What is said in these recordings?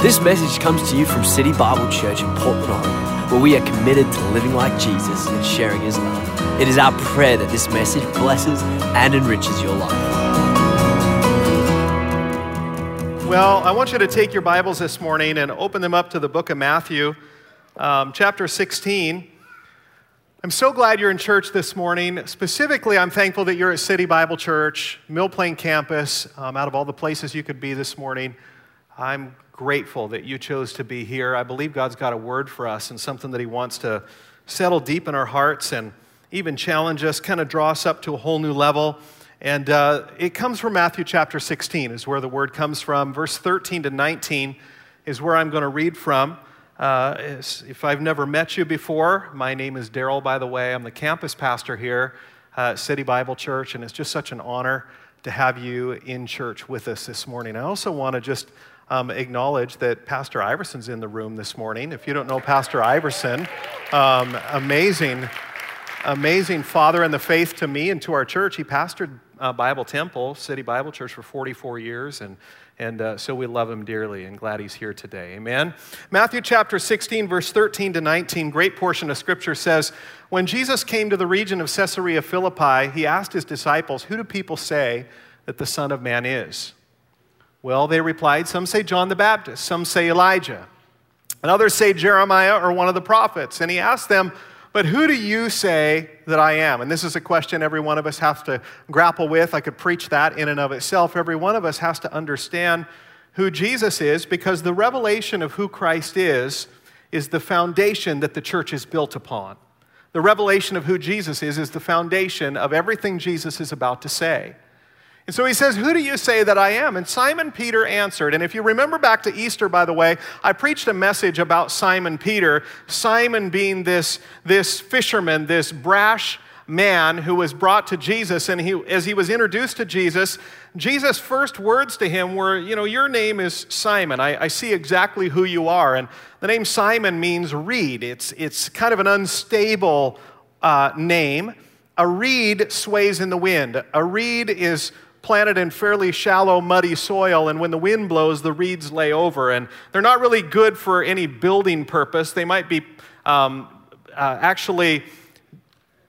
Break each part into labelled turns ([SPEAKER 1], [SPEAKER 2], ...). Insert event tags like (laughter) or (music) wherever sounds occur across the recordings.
[SPEAKER 1] This message comes to you from City Bible Church in Portland, Oregon, where we are committed to living like Jesus and sharing his love. It is our prayer that this message blesses and enriches your life.
[SPEAKER 2] Well, I want you to take your Bibles this morning and open them up to the book of Matthew, um, chapter 16. I'm so glad you're in church this morning. Specifically, I'm thankful that you're at City Bible Church, Mill Plain campus, um, out of all the places you could be this morning. I'm grateful that you chose to be here. I believe God's got a word for us and something that He wants to settle deep in our hearts and even challenge us, kind of draw us up to a whole new level. And uh, it comes from Matthew chapter 16, is where the word comes from. Verse 13 to 19 is where I'm going to read from. Uh, if I've never met you before, my name is Derrill, by the way. I'm the campus pastor here at City Bible Church, and it's just such an honor to have you in church with us this morning. I also want to just um, acknowledge that Pastor Iverson's in the room this morning. If you don't know Pastor Iverson, um, amazing, amazing father in the faith to me and to our church. He pastored uh, Bible Temple, City Bible Church, for 44 years, and and uh, so we love him dearly and glad he's here today. Amen. Matthew chapter 16, verse 13 to 19, great portion of scripture says, When Jesus came to the region of Caesarea Philippi, he asked his disciples, Who do people say that the Son of Man is? Well, they replied, Some say John the Baptist, some say Elijah, and others say Jeremiah or one of the prophets. And he asked them, But who do you say that I am? And this is a question every one of us has to grapple with. I could preach that in and of itself. Every one of us has to understand who Jesus is because the revelation of who Christ is is the foundation that the church is built upon. The revelation of who Jesus is is the foundation of everything Jesus is about to say. And so he says, Who do you say that I am? And Simon Peter answered. And if you remember back to Easter, by the way, I preached a message about Simon Peter, Simon being this, this fisherman, this brash man who was brought to Jesus. And he, as he was introduced to Jesus, Jesus' first words to him were, You know, your name is Simon. I, I see exactly who you are. And the name Simon means reed, it's, it's kind of an unstable uh, name. A reed sways in the wind. A reed is planted in fairly shallow, muddy soil, and when the wind blows, the reeds lay over. And they're not really good for any building purpose. They might be um, uh, actually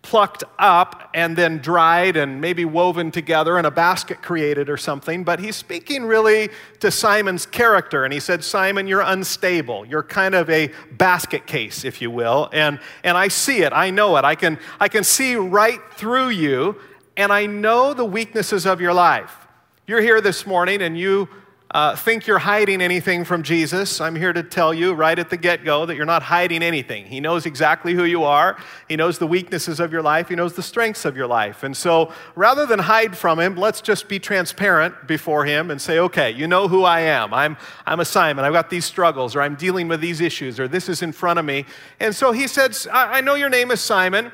[SPEAKER 2] plucked up and then dried and maybe woven together and a basket created or something. But he's speaking really to Simon's character. And he said, Simon, you're unstable. You're kind of a basket case, if you will. And, and I see it. I know it. I can, I can see right through you and I know the weaknesses of your life. You're here this morning and you uh, think you're hiding anything from Jesus. I'm here to tell you right at the get go that you're not hiding anything. He knows exactly who you are, He knows the weaknesses of your life, He knows the strengths of your life. And so rather than hide from Him, let's just be transparent before Him and say, okay, you know who I am. I'm, I'm a Simon. I've got these struggles, or I'm dealing with these issues, or this is in front of me. And so He said, I, I know your name is Simon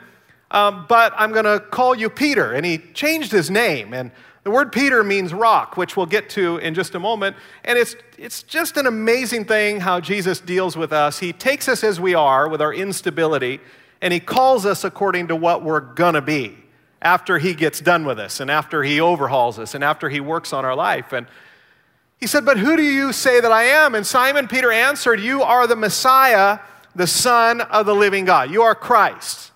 [SPEAKER 2] um, but I'm going to call you Peter. And he changed his name. And the word Peter means rock, which we'll get to in just a moment. And it's, it's just an amazing thing how Jesus deals with us. He takes us as we are with our instability, and he calls us according to what we're going to be after he gets done with us, and after he overhauls us, and after he works on our life. And he said, But who do you say that I am? And Simon Peter answered, You are the Messiah, the Son of the living God. You are Christ.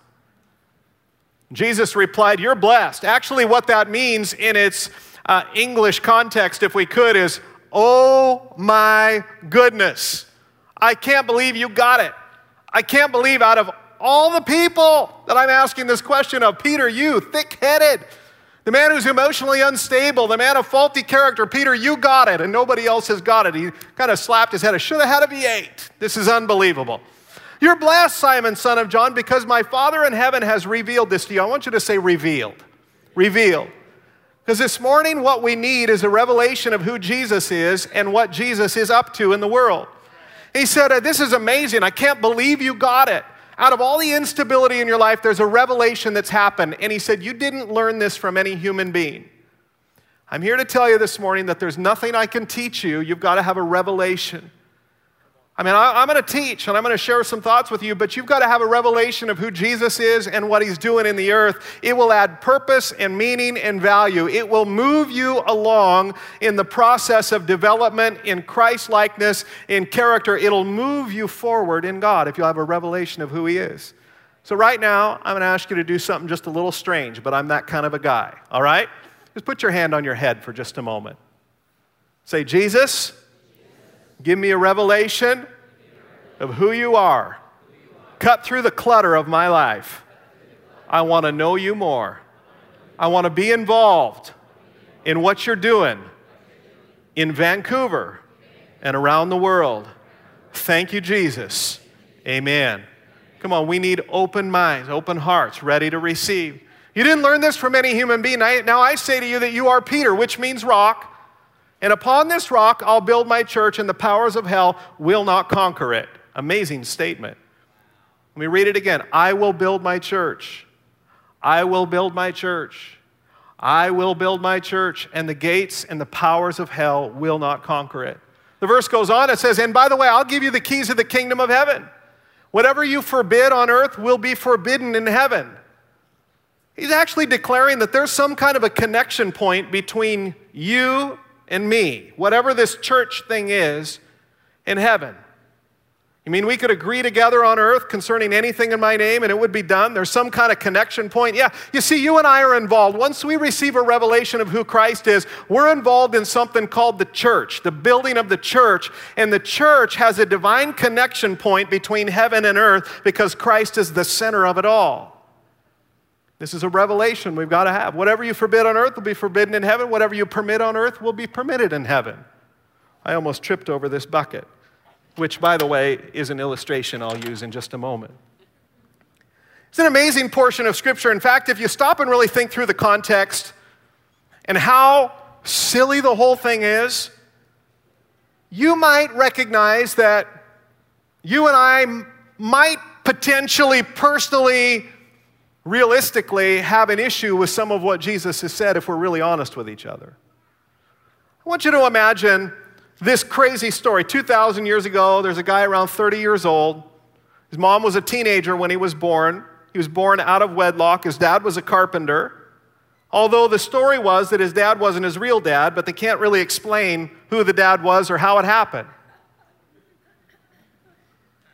[SPEAKER 2] Jesus replied, You're blessed. Actually, what that means in its uh, English context, if we could, is, Oh my goodness. I can't believe you got it. I can't believe out of all the people that I'm asking this question of, Peter, you, thick headed, the man who's emotionally unstable, the man of faulty character, Peter, you got it, and nobody else has got it. He kind of slapped his head. I should have had a V8. This is unbelievable. You're blessed, Simon, son of John, because my Father in heaven has revealed this to you. I want you to say revealed. Revealed. Because this morning, what we need is a revelation of who Jesus is and what Jesus is up to in the world. He said, This is amazing. I can't believe you got it. Out of all the instability in your life, there's a revelation that's happened. And he said, You didn't learn this from any human being. I'm here to tell you this morning that there's nothing I can teach you. You've got to have a revelation. I mean, I, am going to teach and I'm going to share some thoughts with you, but you've got to have a revelation of who Jesus is and what he's doing in the earth. It will add purpose and meaning and value. It will move you along in the process of development in Christ likeness, in character. It'll move you forward in God if you have a revelation of who he is. So, right now, I'm going to ask you to do something just a little strange, but I'm that kind of a guy, all right? Just put your hand on your head for just a moment. Say, Jesus, Give me a revelation of who you are. Cut through the clutter of my life. I want to know you more. I want to be involved in what you're doing in Vancouver and around the world. Thank you, Jesus. Amen. Come on, we need open minds, open hearts, ready to receive. You didn't learn this from any human being. Now I say to you that you are Peter, which means rock. And upon this rock I'll build my church, and the powers of hell will not conquer it. Amazing statement. Let me read it again. I will build my church. I will build my church. I will build my church, and the gates and the powers of hell will not conquer it. The verse goes on, it says, And by the way, I'll give you the keys of the kingdom of heaven. Whatever you forbid on earth will be forbidden in heaven. He's actually declaring that there's some kind of a connection point between you and me, whatever this church thing is, in heaven. You mean we could agree together on earth concerning anything in my name and it would be done? There's some kind of connection point. Yeah, you see, you and I are involved. Once we receive a revelation of who Christ is, we're involved in something called the church, the building of the church. And the church has a divine connection point between heaven and earth because Christ is the center of it all. This is a revelation we've got to have. Whatever you forbid on earth will be forbidden in heaven. Whatever you permit on earth will be permitted in heaven. I almost tripped over this bucket, which, by the way, is an illustration I'll use in just a moment. It's an amazing portion of Scripture. In fact, if you stop and really think through the context and how silly the whole thing is, you might recognize that you and I might potentially, personally, realistically have an issue with some of what Jesus has said if we're really honest with each other. I want you to imagine this crazy story. 2,000 years ago, there's a guy around 30 years old. His mom was a teenager when he was born. He was born out of wedlock. His dad was a carpenter. Although the story was that his dad wasn't his real dad, but they can't really explain who the dad was or how it happened.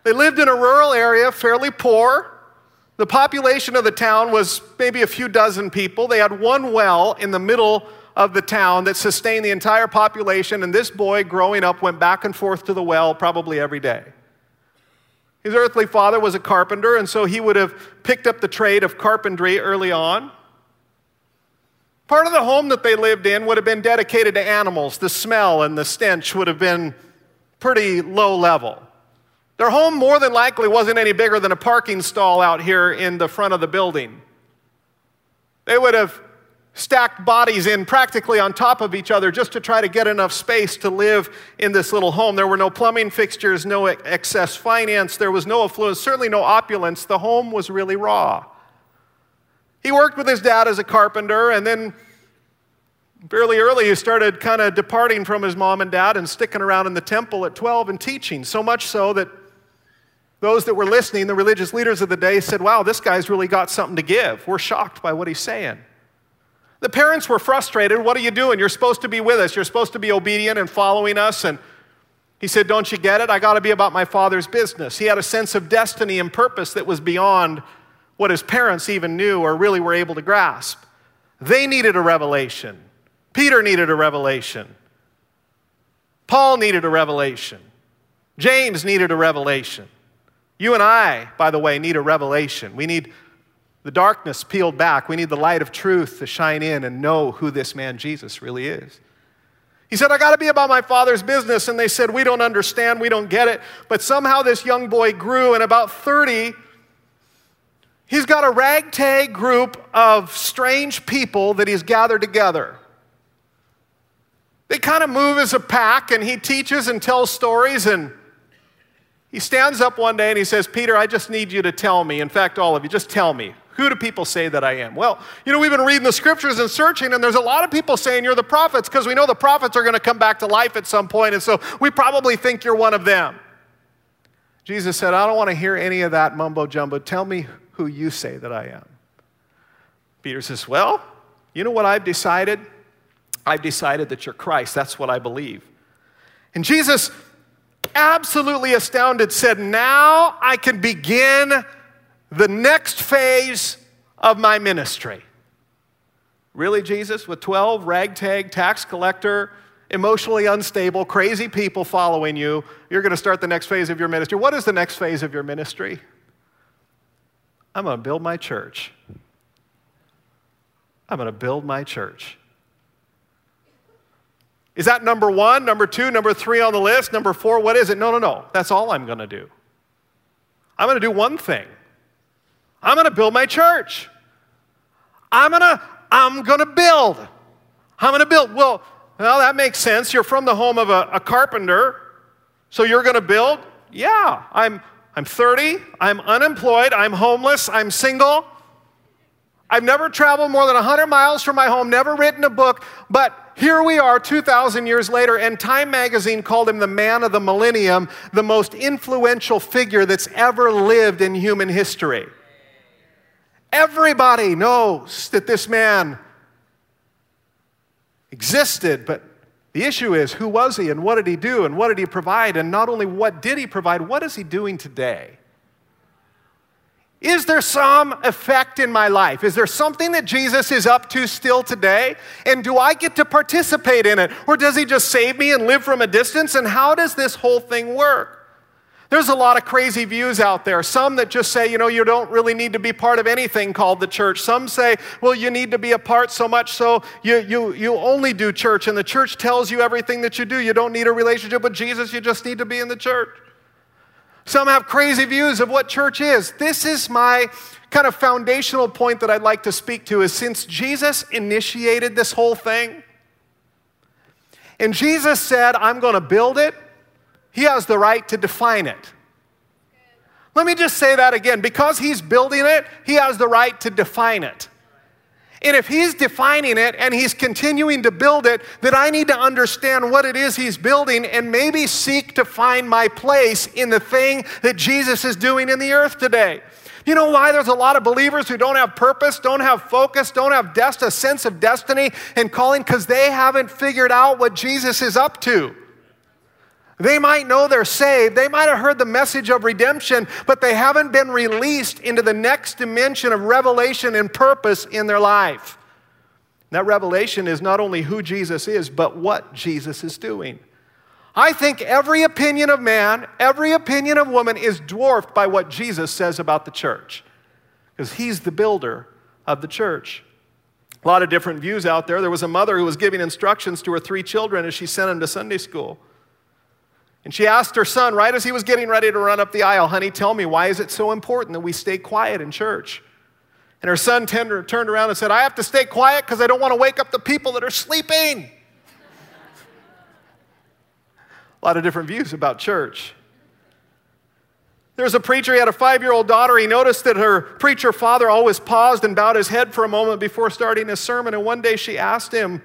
[SPEAKER 2] They lived in a rural area, fairly poor. The population of the town was maybe a few dozen people. They had one well in the middle of the town that sustained the entire population, and this boy growing up went back and forth to the well probably every day. His earthly father was a carpenter, and so he would have picked up the trade of carpentry early on. Part of the home that they lived in would have been dedicated to animals. The smell and the stench would have been pretty low level. Their home more than likely wasn't any bigger than a parking stall out here in the front of the building. They would have stacked bodies in practically on top of each other just to try to get enough space to live in this little home. There were no plumbing fixtures, no excess finance, there was no affluence, certainly no opulence. The home was really raw. He worked with his dad as a carpenter, and then fairly early he started kind of departing from his mom and dad and sticking around in the temple at 12 and teaching, so much so that those that were listening, the religious leaders of the day, said, Wow, this guy's really got something to give. We're shocked by what he's saying. The parents were frustrated. What are you doing? You're supposed to be with us. You're supposed to be obedient and following us. And he said, Don't you get it? I got to be about my father's business. He had a sense of destiny and purpose that was beyond what his parents even knew or really were able to grasp. They needed a revelation. Peter needed a revelation. Paul needed a revelation. James needed a revelation. You and I, by the way, need a revelation. We need the darkness peeled back. We need the light of truth to shine in and know who this man Jesus really is. He said, I got to be about my father's business. And they said, We don't understand, we don't get it. But somehow this young boy grew, and about 30, he's got a ragtag group of strange people that he's gathered together. They kind of move as a pack, and he teaches and tells stories and he stands up one day and he says, Peter, I just need you to tell me, in fact, all of you, just tell me, who do people say that I am? Well, you know, we've been reading the scriptures and searching, and there's a lot of people saying you're the prophets because we know the prophets are going to come back to life at some point, and so we probably think you're one of them. Jesus said, I don't want to hear any of that mumbo jumbo. Tell me who you say that I am. Peter says, Well, you know what I've decided? I've decided that you're Christ. That's what I believe. And Jesus, absolutely astounded, said, Now I can begin the next phase of my ministry. Really, Jesus? With 12 ragtag tax collector, emotionally unstable, crazy people following you, you're going to start the next phase of your ministry. What is the next phase of your ministry? I'm going to build my church. I'm going to build my church. Is that number one, number two, number three on the list? Number four, what is it? No, no, no. That's all I'm going to do. I'm going to do one thing I'm going to build my church. I'm going to I'm going to build. I'm going to build. Well, well, that makes sense. You're from the home of a, a carpenter, so you're going to build? Yeah. I'm, I'm 30. I'm unemployed. I'm homeless. I'm single. I've never traveled more than 100 miles from my home, never written a book, but here we are 2,000 years later, and Time magazine called him the man of the millennium, the most influential figure that's ever lived in human history. Everybody knows that this man existed, but the issue is who was he and what did he do and what did he provide? And not only what did he provide, what is he doing today? Is there some effect in my life? Is there something that Jesus is up to still today? And do I get to participate in it? Or does he just save me and live from a distance? And how does this whole thing work? There's a lot of crazy views out there. Some that just say, you know, you don't really need to be part of anything called the church. Some say, well, you need to be a part so much so you, you, you only do church, and the church tells you everything that you do. You don't need a relationship with Jesus, you just need to be in the church. Some have crazy views of what church is. This is my kind of foundational point that I'd like to speak to is since Jesus initiated this whole thing, and Jesus said, I'm going to build it he has the right to define it. Let me just say that again. Because he's building it, he has the right to define it. And if he's defining it and he's continuing to build it, then I need to understand what it is he's building and maybe seek to find my place in the thing that Jesus is doing in the earth today. You know why there's a lot of believers who don't have purpose, don't have focus, don't have dest- a sense of destiny and calling because they haven't figured out what Jesus is up to. They might know they're saved. They might have heard the message of redemption, but they haven't been released into the next dimension of revelation and purpose in their life. That revelation is not only who Jesus is, but what Jesus is doing. I think every opinion of man, every opinion of woman is dwarfed by what Jesus says about the church, because he's the builder of the church. A lot of different views out there. There was a mother who was giving instructions to her three children as she sent them to Sunday school. And she asked her son, right as he was getting ready to run up the aisle, honey, tell me, why is it so important that we stay quiet in church? And her son turned around and said, I have to stay quiet because I don't want to wake up the people that are sleeping. a lot of different views about church. There was a preacher, he had a five year old daughter. He noticed that her preacher father always paused and bowed his head for a moment before starting his sermon. And one day she asked him,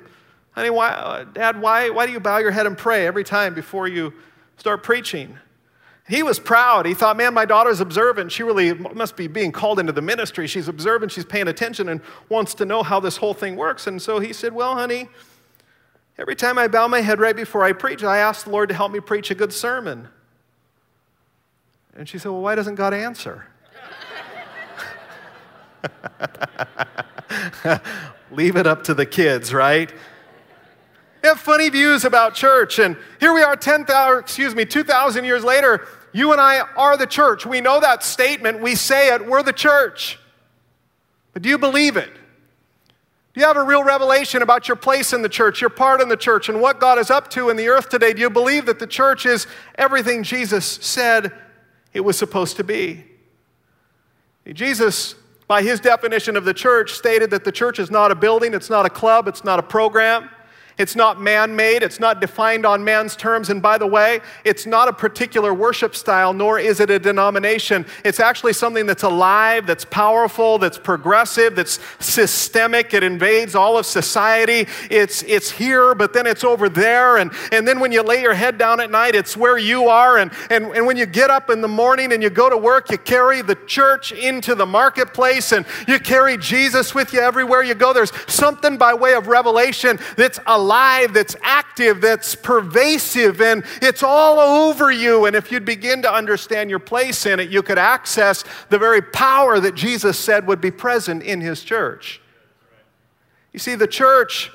[SPEAKER 2] Honey, why, uh, Dad, why, why do you bow your head and pray every time before you start preaching. He was proud. He thought, man, my daughter's observant. She really must be being called into the ministry. She's observant, she's paying attention, and wants to know how this whole thing works. And so he said, Well, honey, every time I bow my head right before I preach, I ask the Lord to help me preach a good sermon. And she said, Well, why doesn't God answer? (laughs) Leave it up to the kids, right? They have funny views about church. And here we are 10,000, excuse me, 2,000 years later. You and I are the church. We know that statement. We say it. We're the church. But do you believe it? Do you have a real revelation about your place in the church, your part in the church, and what God is up to in the earth today? Do you believe that the church is everything Jesus said it was supposed to be? Jesus, by his definition of the church, stated that the church is not a building, it's not a club, it's not a program. It's not man made, it's not defined on man's terms. And by the way, it's not a particular worship style, nor is it a denomination. It's actually something that's alive, that's powerful, that's progressive, that's systemic. It invades all of society. It's, it's here, but then it's over there. And, and then when you lay your head down at night, it's where you are. And, and, and when you get up in the morning and you go to work, you carry the church into the marketplace and you carry Jesus with you everywhere you go. There's something by way of revelation that's alive alive, that's active, that's pervasive, and it's all over you. And if you'd begin to understand your place in it, you could access the very power that Jesus said would be present in his church. You see, the church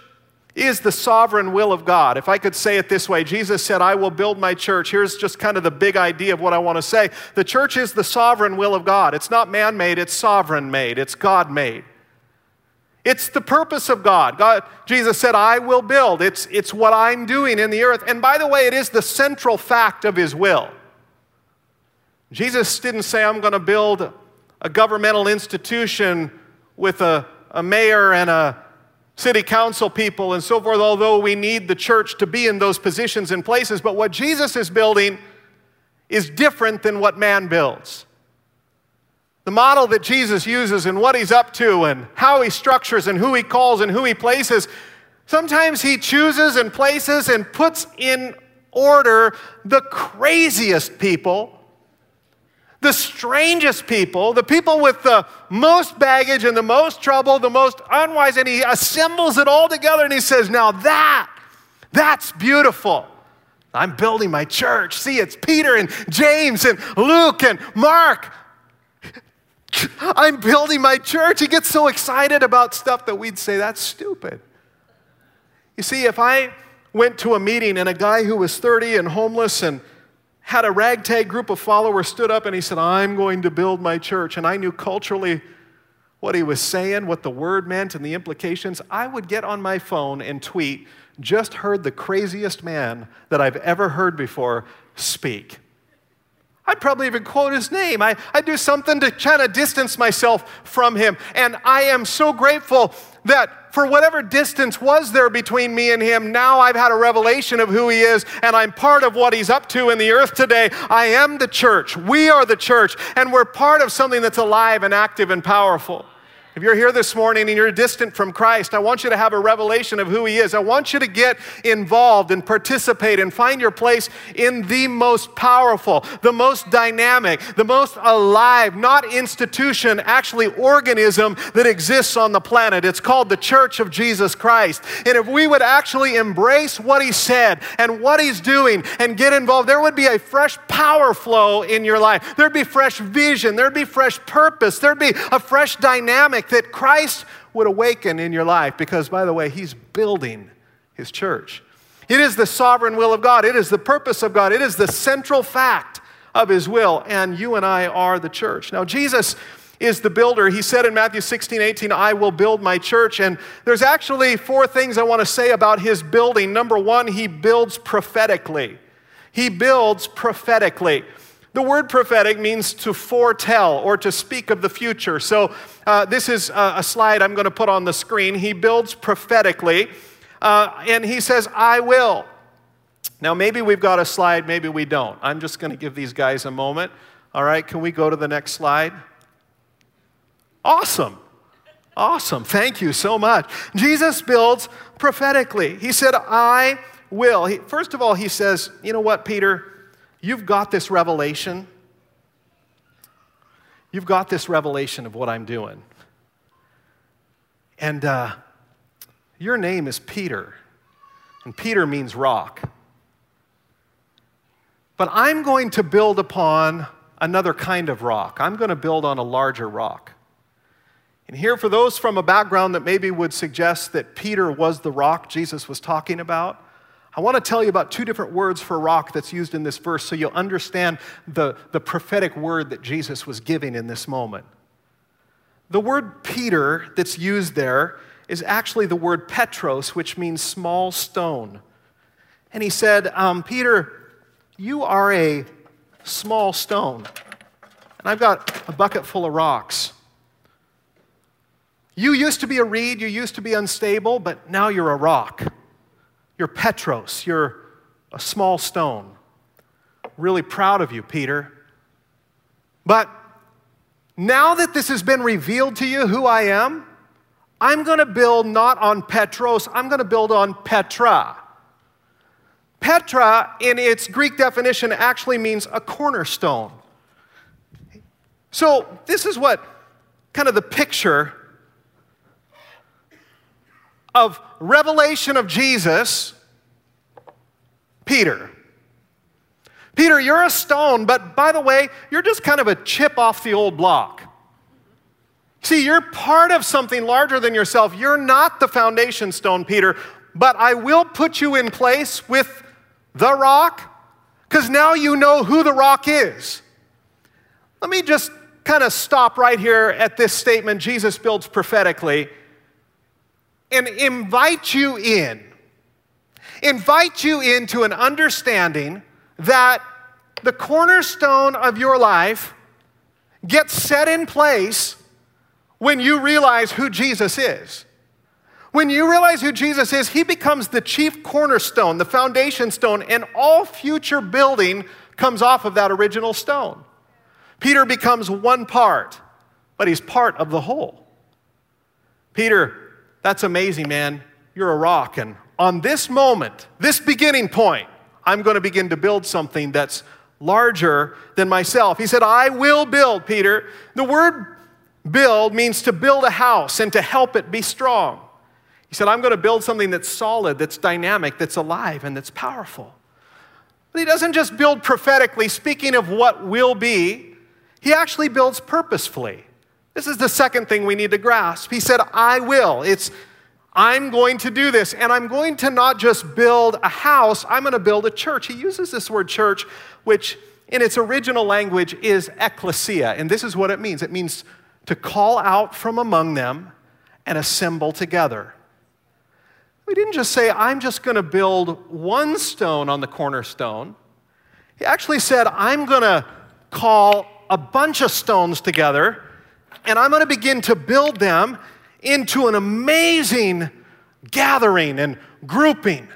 [SPEAKER 2] is the sovereign will of God. If I could say it this way, Jesus said, I will build my church. Here's just kind of the big idea of what I want to say. The church is the sovereign will of God. It's not man made, it's sovereign made, it's God made. It's the purpose of God. God. Jesus said, I will build. It's, it's what I'm doing in the earth. And by the way, it is the central fact of his will. Jesus didn't say, I'm going to build a governmental institution with a, a mayor and a city council people and so forth, although we need the church to be in those positions and places. But what Jesus is building is different than what man builds the model that Jesus uses and what he's up to and how he structures and who he calls and who he places, sometimes he chooses and places and puts in order the craziest people, the strangest people, the people with the most baggage and the most trouble, the most unwise, and he assembles it all together and he says, Now that, that's beautiful. I'm building my church. See, it's Peter and James and Luke and Mark. I'm building my church. He gets so excited about stuff that we'd say, that's stupid. You see, if I went to a meeting and a guy who was 30 and homeless and had a ragtag group of followers stood up and he said, I'm going to build my church, and I knew culturally what he was saying, what the word meant, and the implications, I would get on my phone and tweet, just heard the craziest man that I've ever heard before speak. I'd probably even quote his name. I, I'd do something to try to distance myself from him. And I am so grateful that for whatever distance was there between me and him, now I've had a revelation of who he is, and I'm part of what he's up to in the earth today. I am the church. We are the church, and we're part of something that's alive and active and powerful. If you're here this morning and you're distant from Christ, I want you to have a revelation of who He is. I want you to get involved and participate and find your place in the most powerful, the most dynamic, the most alive, not institution, actually organism that exists on the planet. It's called the Church of Jesus Christ. And if we would actually embrace what He said and what He's doing and get involved, there would be a fresh power flow in your life. There'd be fresh vision, there'd be fresh purpose, there'd be a fresh dynamic that Christ would awaken in your life because, by the way, He's building His church. It is the sovereign will of God, it is the purpose of God, it is the central fact of His will, and you and I are the church. Now, Jesus is the builder. He said in Matthew 16, 18, I will build my church. And there's actually four things I want to say about his building. Number one, he builds prophetically. He builds prophetically. The word prophetic means to foretell or to speak of the future. So, uh, this is a slide I'm going to put on the screen. He builds prophetically, uh, and he says, I will. Now, maybe we've got a slide, maybe we don't. I'm just going to give these guys a moment. All right, can we go to the next slide? Awesome. Awesome. Thank you so much. Jesus builds prophetically. He said, I will. He, first of all, he says, You know what, Peter? You've got this revelation. You've got this revelation of what I'm doing. And uh, your name is Peter, and Peter means rock. But I'm going to build upon another kind of rock. I'm going to build on a larger rock. And here, for those from a background that maybe would suggest that Peter was the rock Jesus was talking about, I want to tell you about two different words for rock that's used in this verse so you'll understand the, the prophetic word that Jesus was giving in this moment. The word Peter that's used there is actually the word Petros, which means small stone. And he said, um, Peter, you are a small stone, and I've got a bucket full of rocks. You used to be a reed, you used to be unstable, but now you're a rock. You're Petros. You're a small stone. Really proud of you, Peter. But now that this has been revealed to you who I am, I'm going to build not on Petros, I'm going to build on Petra. Petra, in its Greek definition, actually means a cornerstone. So, this is what kind of the picture of revelation of Jesus, Peter. Peter, you're a stone, but by the way, you're just kind of a chip off the old block. See, you're part of something larger than yourself. You're not the foundation stone, Peter, but I will put you in place with the rock because now you know who the rock is. Let me just kind of stop right here at this statement Jesus builds prophetically and invite you in. Invite you into an understanding that the cornerstone of your life gets set in place when you realize who Jesus is. When you realize who Jesus is, he becomes the chief cornerstone, the foundation stone, and all future building comes off of that original stone. Peter becomes one part, but he's part of the whole. Peter, that's amazing, man. You're a rock. And on this moment, this beginning point, I'm going to begin to build something that's larger than myself. He said, I will build, Peter. The word build means to build a house and to help it be strong. He said, I'm going to build something that's solid, that's dynamic, that's alive, and that's powerful. But he doesn't just build prophetically, speaking of what will be, he actually builds purposefully. This is the second thing we need to grasp. He said, I will. It's, I'm going to do this, and I'm going to not just build a house, I'm going to build a church. He uses this word church, which in its original language is ecclesia, and this is what it means it means to call out from among them and assemble together. We didn't just say, I'm just going to build one stone on the cornerstone. He actually said, I'm going to call a bunch of stones together and I'm going to begin to build them into an amazing gathering and grouping.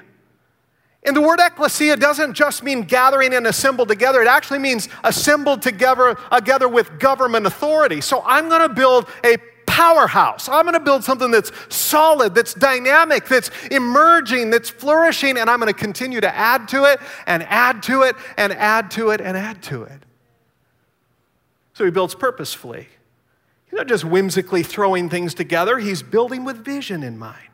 [SPEAKER 2] And the word ecclesia doesn't just mean gathering and assembled together, it actually means assembled together, together with government authority. So I'm going to build a powerhouse. I'm going to build something that's solid, that's dynamic, that's emerging, that's flourishing, and I'm going to continue to add to it and add to it and add to it and add to it. So he builds purposefully. He's not just whimsically throwing things together, he's building with vision in mind.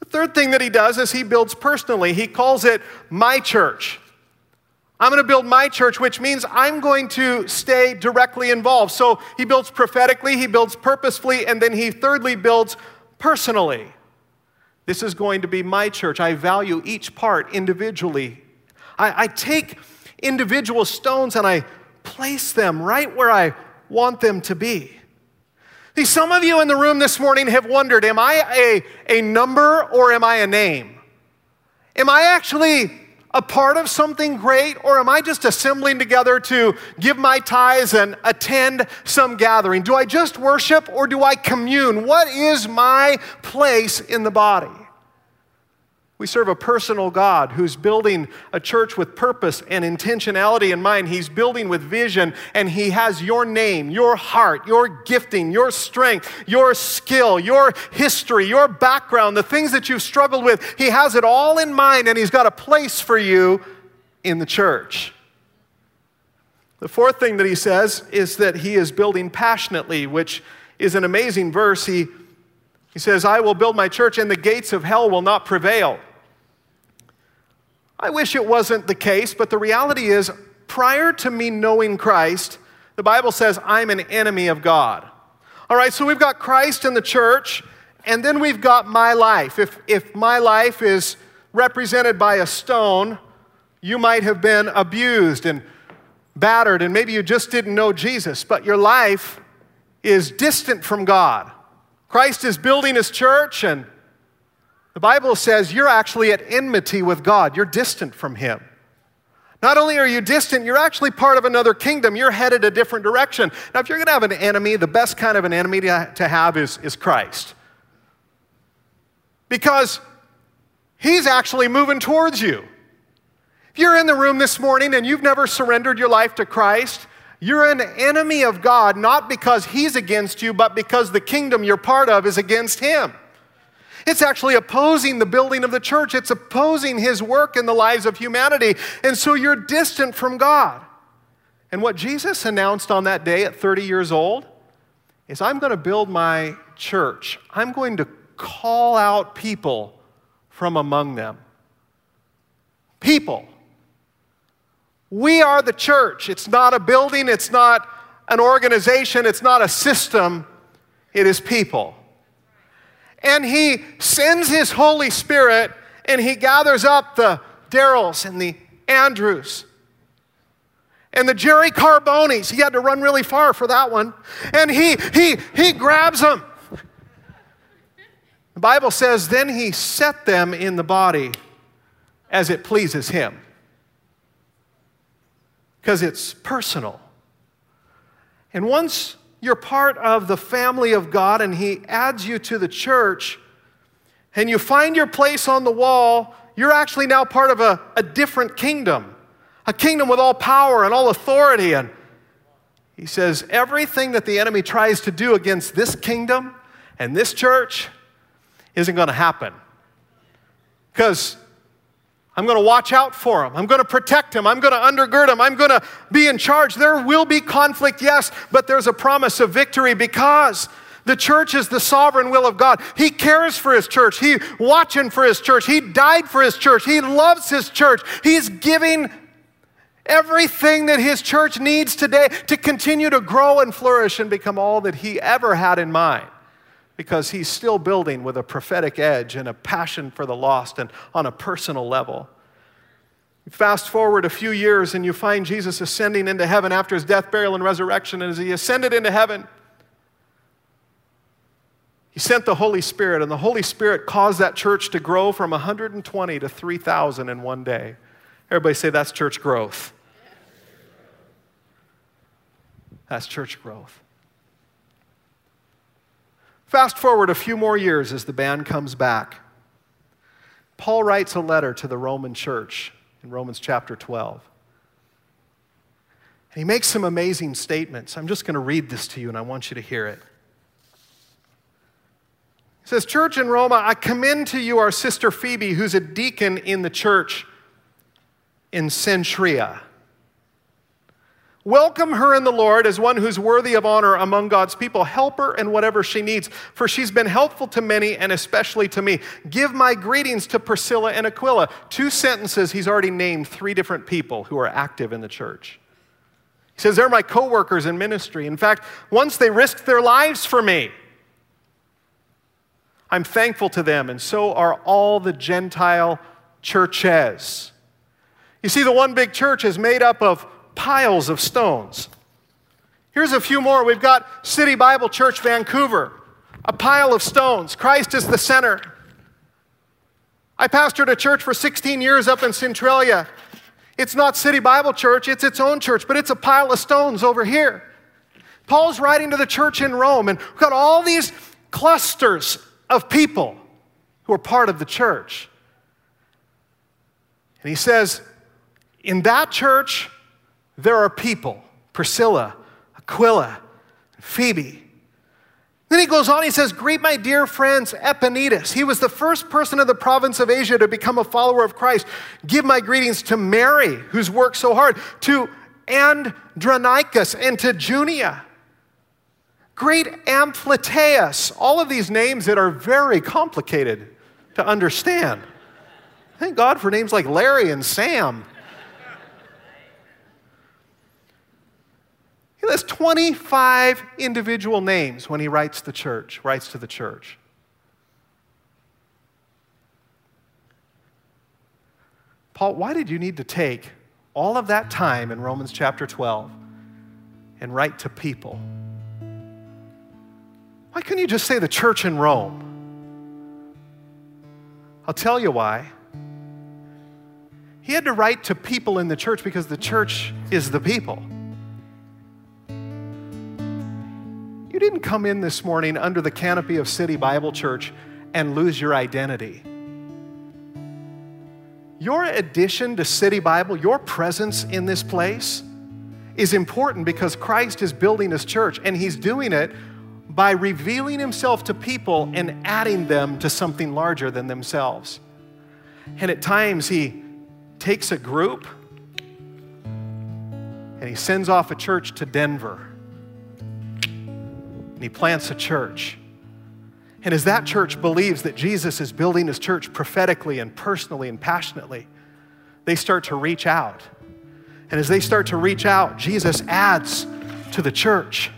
[SPEAKER 2] The third thing that he does is he builds personally. He calls it my church. I'm going to build my church, which means I'm going to stay directly involved. So he builds prophetically, he builds purposefully, and then he thirdly builds personally. This is going to be my church. I value each part individually. I, I take individual stones and I place them right where I want them to be. See, some of you in the room this morning have wondered am I a, a number or am I a name? Am I actually a part of something great, or am I just assembling together to give my tithes and attend some gathering? Do I just worship or do I commune? What is my place in the body? We serve a personal God who's building a church with purpose and intentionality in mind. He's building with vision, and He has your name, your heart, your gifting, your strength, your skill, your history, your background, the things that you've struggled with. He has it all in mind, and He's got a place for you in the church. The fourth thing that He says is that He is building passionately, which is an amazing verse. He, he says, I will build my church, and the gates of hell will not prevail. I wish it wasn't the case, but the reality is, prior to me knowing Christ, the Bible says I'm an enemy of God. All right, so we've got Christ in the church, and then we've got my life. If, if my life is represented by a stone, you might have been abused and battered, and maybe you just didn't know Jesus, but your life is distant from God. Christ is building his church, and the Bible says you're actually at enmity with God, you're distant from Him. Not only are you distant, you're actually part of another kingdom. You're headed a different direction. Now, if you're going to have an enemy, the best kind of an enemy to, to have is, is Christ. Because He's actually moving towards you. If you're in the room this morning and you've never surrendered your life to Christ, you're an enemy of God, not because He's against you, but because the kingdom you're part of is against Him. It's actually opposing the building of the church. It's opposing his work in the lives of humanity. And so you're distant from God. And what Jesus announced on that day at 30 years old is I'm going to build my church. I'm going to call out people from among them. People. We are the church. It's not a building, it's not an organization, it's not a system, it is people and he sends his Holy Spirit and he gathers up the Derrills and the Andrews and the Jerry Carbonis. He had to run really far for that one. And he, he, he grabs them. The Bible says, then he set them in the body as it pleases him. Because it's personal. And once you're part of the family of God and He adds you to the church, and you find your place on the wall, you're actually now part of a, a different kingdom, a kingdom with all power and all authority. And He says, everything that the enemy tries to do against this kingdom and this church isn't going to happen. Because I'm going to watch out for him. I'm going to protect him. I'm going to undergird him. I'm going to be in charge. There will be conflict, yes, but there's a promise of victory because the church is the sovereign will of God. He cares for his church. He watching for his church. He died for his church. He loves his church. He's giving everything that his church needs today to continue to grow and flourish and become all that he ever had in mind because he's still building with a prophetic edge and a passion for the lost and on a personal level. Fast forward a few years and you find Jesus ascending into heaven after his death, burial, and resurrection. And as he ascended into heaven, he sent the Holy Spirit, and the Holy Spirit caused that church to grow from 120 to 3,000 in one day. Everybody say that's church growth. That's church growth. Fast forward a few more years as the band comes back. Paul writes a letter to the Roman church in Romans chapter 12. And he makes some amazing statements. I'm just going to read this to you and I want you to hear it. He says, Church in Rome, I commend to you our sister Phoebe, who's a deacon in the church in Cenchrea. Welcome her in the Lord as one who's worthy of honor among God's people. Help her in whatever she needs, for she's been helpful to many and especially to me. Give my greetings to Priscilla and Aquila. Two sentences, he's already named three different people who are active in the church. He says, They're my co workers in ministry. In fact, once they risked their lives for me. I'm thankful to them, and so are all the Gentile churches. You see, the one big church is made up of piles of stones. Here's a few more. We've got City Bible Church, Vancouver, a pile of stones. Christ is the center. I pastored a church for 16 years up in Centralia. It's not City Bible Church, it's its own church, but it's a pile of stones over here. Paul's writing to the church in Rome, and we've got all these clusters of people who are part of the church. And he says, in that church, there are people, Priscilla, Aquila, Phoebe. Then he goes on, he says, Greet my dear friends, Epaenetus. He was the first person in the province of Asia to become a follower of Christ. Give my greetings to Mary, who's worked so hard, to Andronicus, and to Junia. Great Ampliatus. All of these names that are very complicated to understand. Thank God for names like Larry and Sam. He lists 25 individual names when he writes the church, writes to the church. Paul, why did you need to take all of that time in Romans chapter 12 and write to people? Why couldn't you just say the church in Rome? I'll tell you why. He had to write to people in the church because the church is the people. You didn't come in this morning under the canopy of City Bible Church and lose your identity. your addition to City Bible, your presence in this place, is important because Christ is building his church and he's doing it by revealing himself to people and adding them to something larger than themselves. And at times he takes a group and he sends off a church to Denver. And he plants a church. And as that church believes that Jesus is building his church prophetically and personally and passionately, they start to reach out. And as they start to reach out, Jesus adds to the church.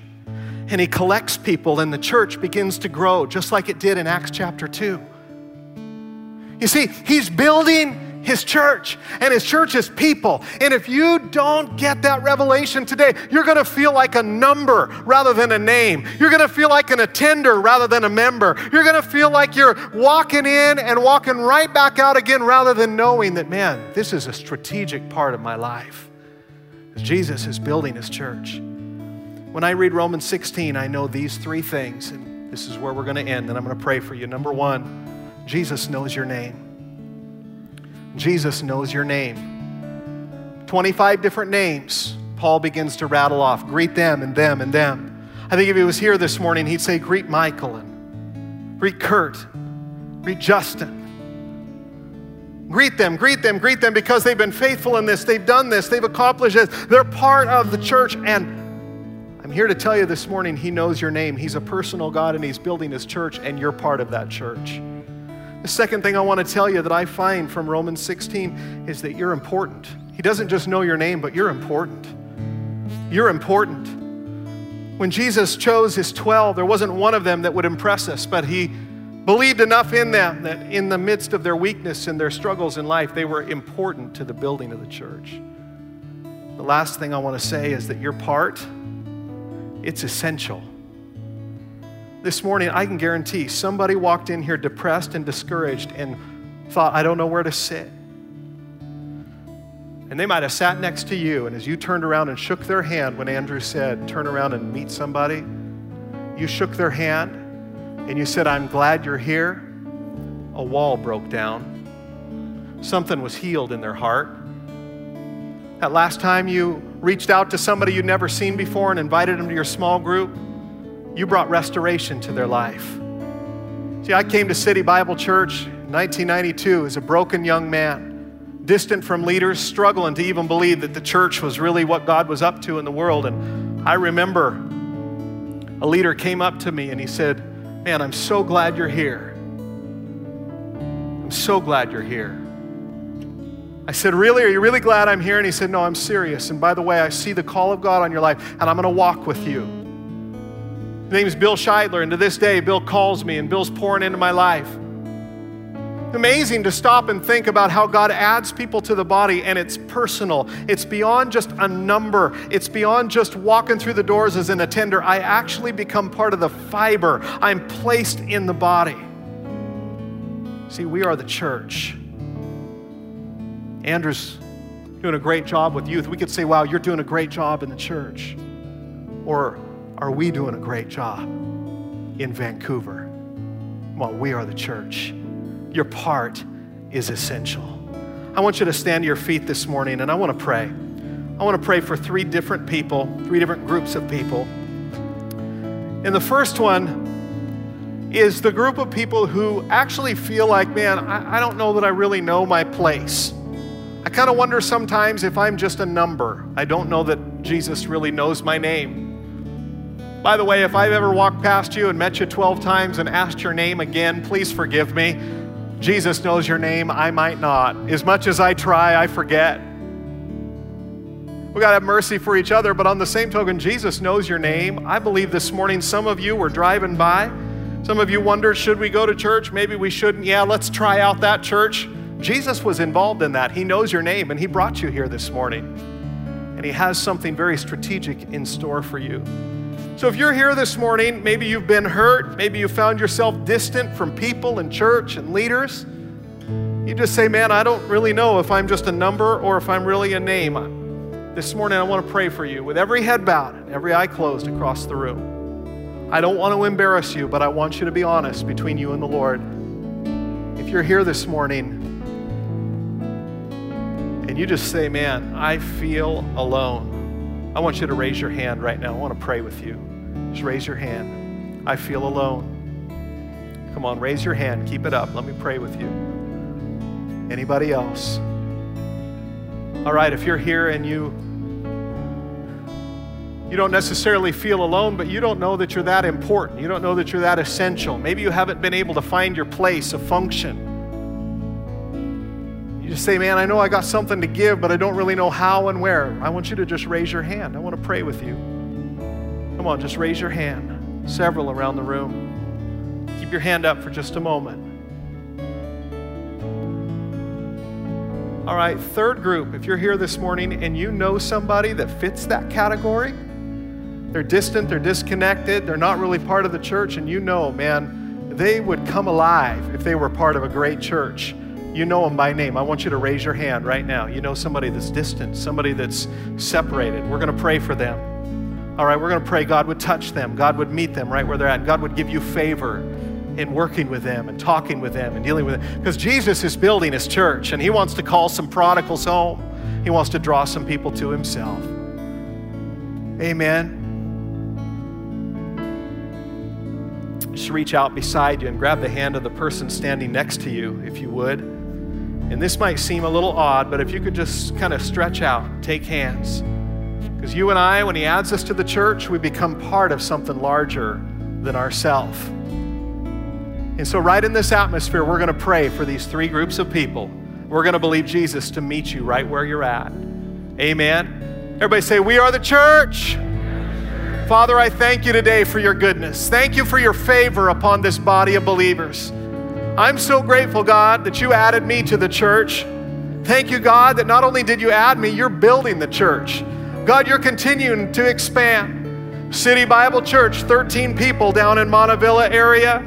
[SPEAKER 2] And he collects people, and the church begins to grow, just like it did in Acts chapter 2. You see, he's building his church, and his church is people. And if you don't get that revelation today, you're to feel like a number rather than a name. You're to feel like an attender rather than a member. You're to feel like you're walking in and walking right back out again rather than knowing that, man, this is a strategic part of my life. Jesus is building his church. When I read Romans 16, I know these three things, and this is where we're to end, and I'm to pray for you. Number one, Jesus knows your name. Jesus knows your name. 25 different names Paul begins to rattle off. Greet them and them and them. I think if he was here this morning, he'd say, Greet Michael and greet Kurt, greet Justin. Greet them, greet them, greet them because they've been faithful in this, they've done this, they've accomplished this, they're part of the church. And I'm here to tell you this morning, He knows your name. He's a personal God and He's building His church, and you're part of that church. The second thing I want to tell you that I find from Romans 16 is that you're important. He doesn't just know your name, but you're important. You're important. When Jesus chose his 12, there wasn't one of them that would impress us, but he believed enough in them that in the midst of their weakness and their struggles in life, they were important to the building of the church. The last thing I want to say is that your part, it's essential. This morning, I can guarantee somebody walked in here depressed and discouraged and thought, I don't know where to sit. And they might have sat next to you, and as you turned around and shook their hand when Andrew said, Turn around and meet somebody, you shook their hand and you said, I'm glad you're here. A wall broke down. Something was healed in their heart. That last time you reached out to somebody you'd never seen before and invited them to your small group, you brought restoration to their life. See, I came to City Bible Church in 1992 as a broken young man, distant from leaders, struggling to even believe that the church was really what God was up to in the world. And I remember a leader came up to me and he said, Man, I'm so glad you're here. I'm so glad you're here. I said, Really? Are you really glad I'm here? And he said, No, I'm serious. And by the way, I see the call of God on your life, and I'm going to walk with you. His name is Bill Scheidler, and to this day, Bill calls me, and Bill's pouring into my life. Amazing to stop and think about how God adds people to the body, and it's personal. It's beyond just a number, it's beyond just walking through the doors as an attender. I actually become part of the fiber, I'm placed in the body. See, we are the church. Andrew's doing a great job with youth. We could say, wow, you're doing a great job in the church. Or are we doing a great job in Vancouver? Well, we are the church. Your part is essential. I want you to stand to your feet this morning and I want to pray. I want to pray for three different people, three different groups of people. And the first one is the group of people who actually feel like, man, I, I don't know that I really know my place. I kind of wonder sometimes if I'm just a number. I don't know that Jesus really knows my name. By the way, if I've ever walked past you and met you 12 times and asked your name again, please forgive me. Jesus knows your name, I might not. As much as I try, I forget. We got to have mercy for each other, but on the same token, Jesus knows your name. I believe this morning some of you were driving by. Some of you wondered, should we go to church? Maybe we shouldn't. Yeah, let's try out that church. Jesus was involved in that. He knows your name, and He brought you here this morning. And He has something very strategic in store for you. So if you're here this morning, maybe you've been hurt, maybe you found yourself distant from people and church and leaders. You just say, Man, I don't really know if I'm just a number or if I'm really a name. This morning, I want to pray for you with every head bowed and every eye closed across the room. I don't want to embarrass you, but I want you to be honest between you and the Lord. If you're here this morning and you just say, Man, I feel alone, I want you to raise your hand right now. I want to pray with you. Just raise your hand. I feel alone. Come on, raise your hand. Keep it up. Let me pray with you. Anybody else? All right, if you're here and you you don't necessarily feel alone, but you don't know that you're that important. You don't know that you're that essential. Maybe you haven't been able to find your place of function. You just say, Man, I know I got something to give, but I don't really know how and where. I want you to just raise your hand. I want to pray with you. Come on, just raise your hand. Several around the room. Keep your hand up for just a moment. All right, third group. If you're here this morning and you know somebody that fits that category, they're distant, they're disconnected, they're not really part of the church, and you know, man, they would come alive if they were part of a great church. You know them by name. I want you to raise your hand right now. You know somebody that's distant, somebody that's separated. We're going to pray for them. All right, we're going to pray God would touch them, God would meet them right where they're at, God would give you favor in working with them and talking with them and dealing with them. Because Jesus is building his church and he wants to call some prodigals home, he wants to draw some people to himself. Amen. Just reach out beside you and grab the hand of the person standing next to you, if you would. And this might seem a little odd, but if you could just kind of stretch out, take hands. Because you and I, when He adds us to the church, we become part of something larger than ourselves. And so, right in this atmosphere, we're going to pray for these three groups of people. We're going to believe Jesus to meet you right where you're at. Amen. Everybody say, We are the church. Father, I thank you today for your goodness. Thank you for your favor upon this body of believers. I'm so grateful, God, that you added me to the church. Thank you, God, that not only did you add me, you're building the church. God, you're continuing to expand. City Bible Church, 13 people down in Montavilla area,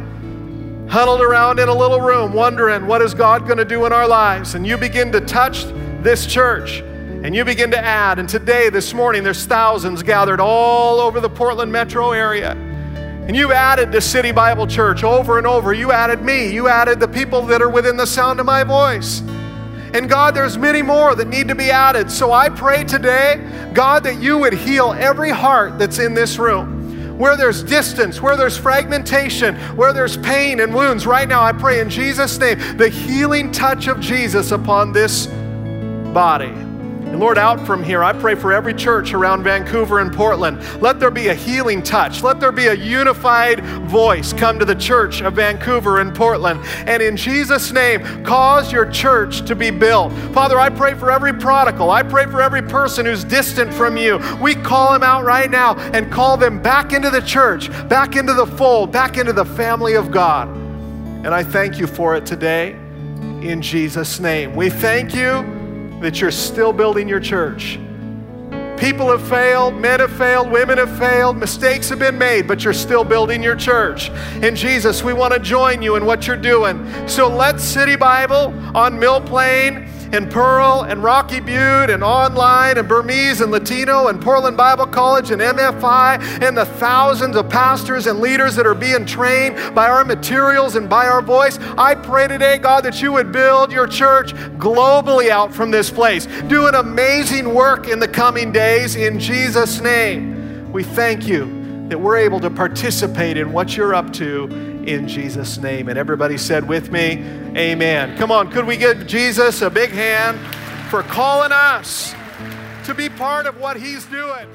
[SPEAKER 2] huddled around in a little room, wondering what is God going to do in our lives. And you begin to touch this church and you begin to add. And today, this morning, there's thousands gathered all over the Portland metro area. And you added to City Bible Church over and over. You added me. You added the people that are within the sound of my voice. And God, there's many more that need to be added. So I pray today, God, that you would heal every heart that's in this room. Where there's distance, where there's fragmentation, where there's pain and wounds, right now I pray in Jesus' name the healing touch of Jesus upon this body. Lord, out from here, I pray for every church around Vancouver and Portland. Let there be a healing touch. Let there be a unified voice come to the church of Vancouver and Portland. And in Jesus' name, cause your church to be built. Father, I pray for every prodigal. I pray for every person who's distant from you. We call them out right now and call them back into the church, back into the fold, back into the family of God. And I thank you for it today in Jesus' name. We thank you that you're still building your church. People have failed, men have failed, women have failed, mistakes have been made, but you're still building your church. And Jesus, we want to join you in what you're doing. So let City Bible on Mill Plain and Pearl and Rocky Butte and online and Burmese and Latino and Portland Bible College and MFI and the thousands of pastors and leaders that are being trained by our materials and by our voice. I pray today, God, that you would build your church globally out from this place. Do an amazing work in the coming days in Jesus' name. We thank you that we're able to participate in what you're up to in Jesus' name. And everybody said with me, Amen. Come on, could we give Jesus a big hand for calling us to be part of what he's doing?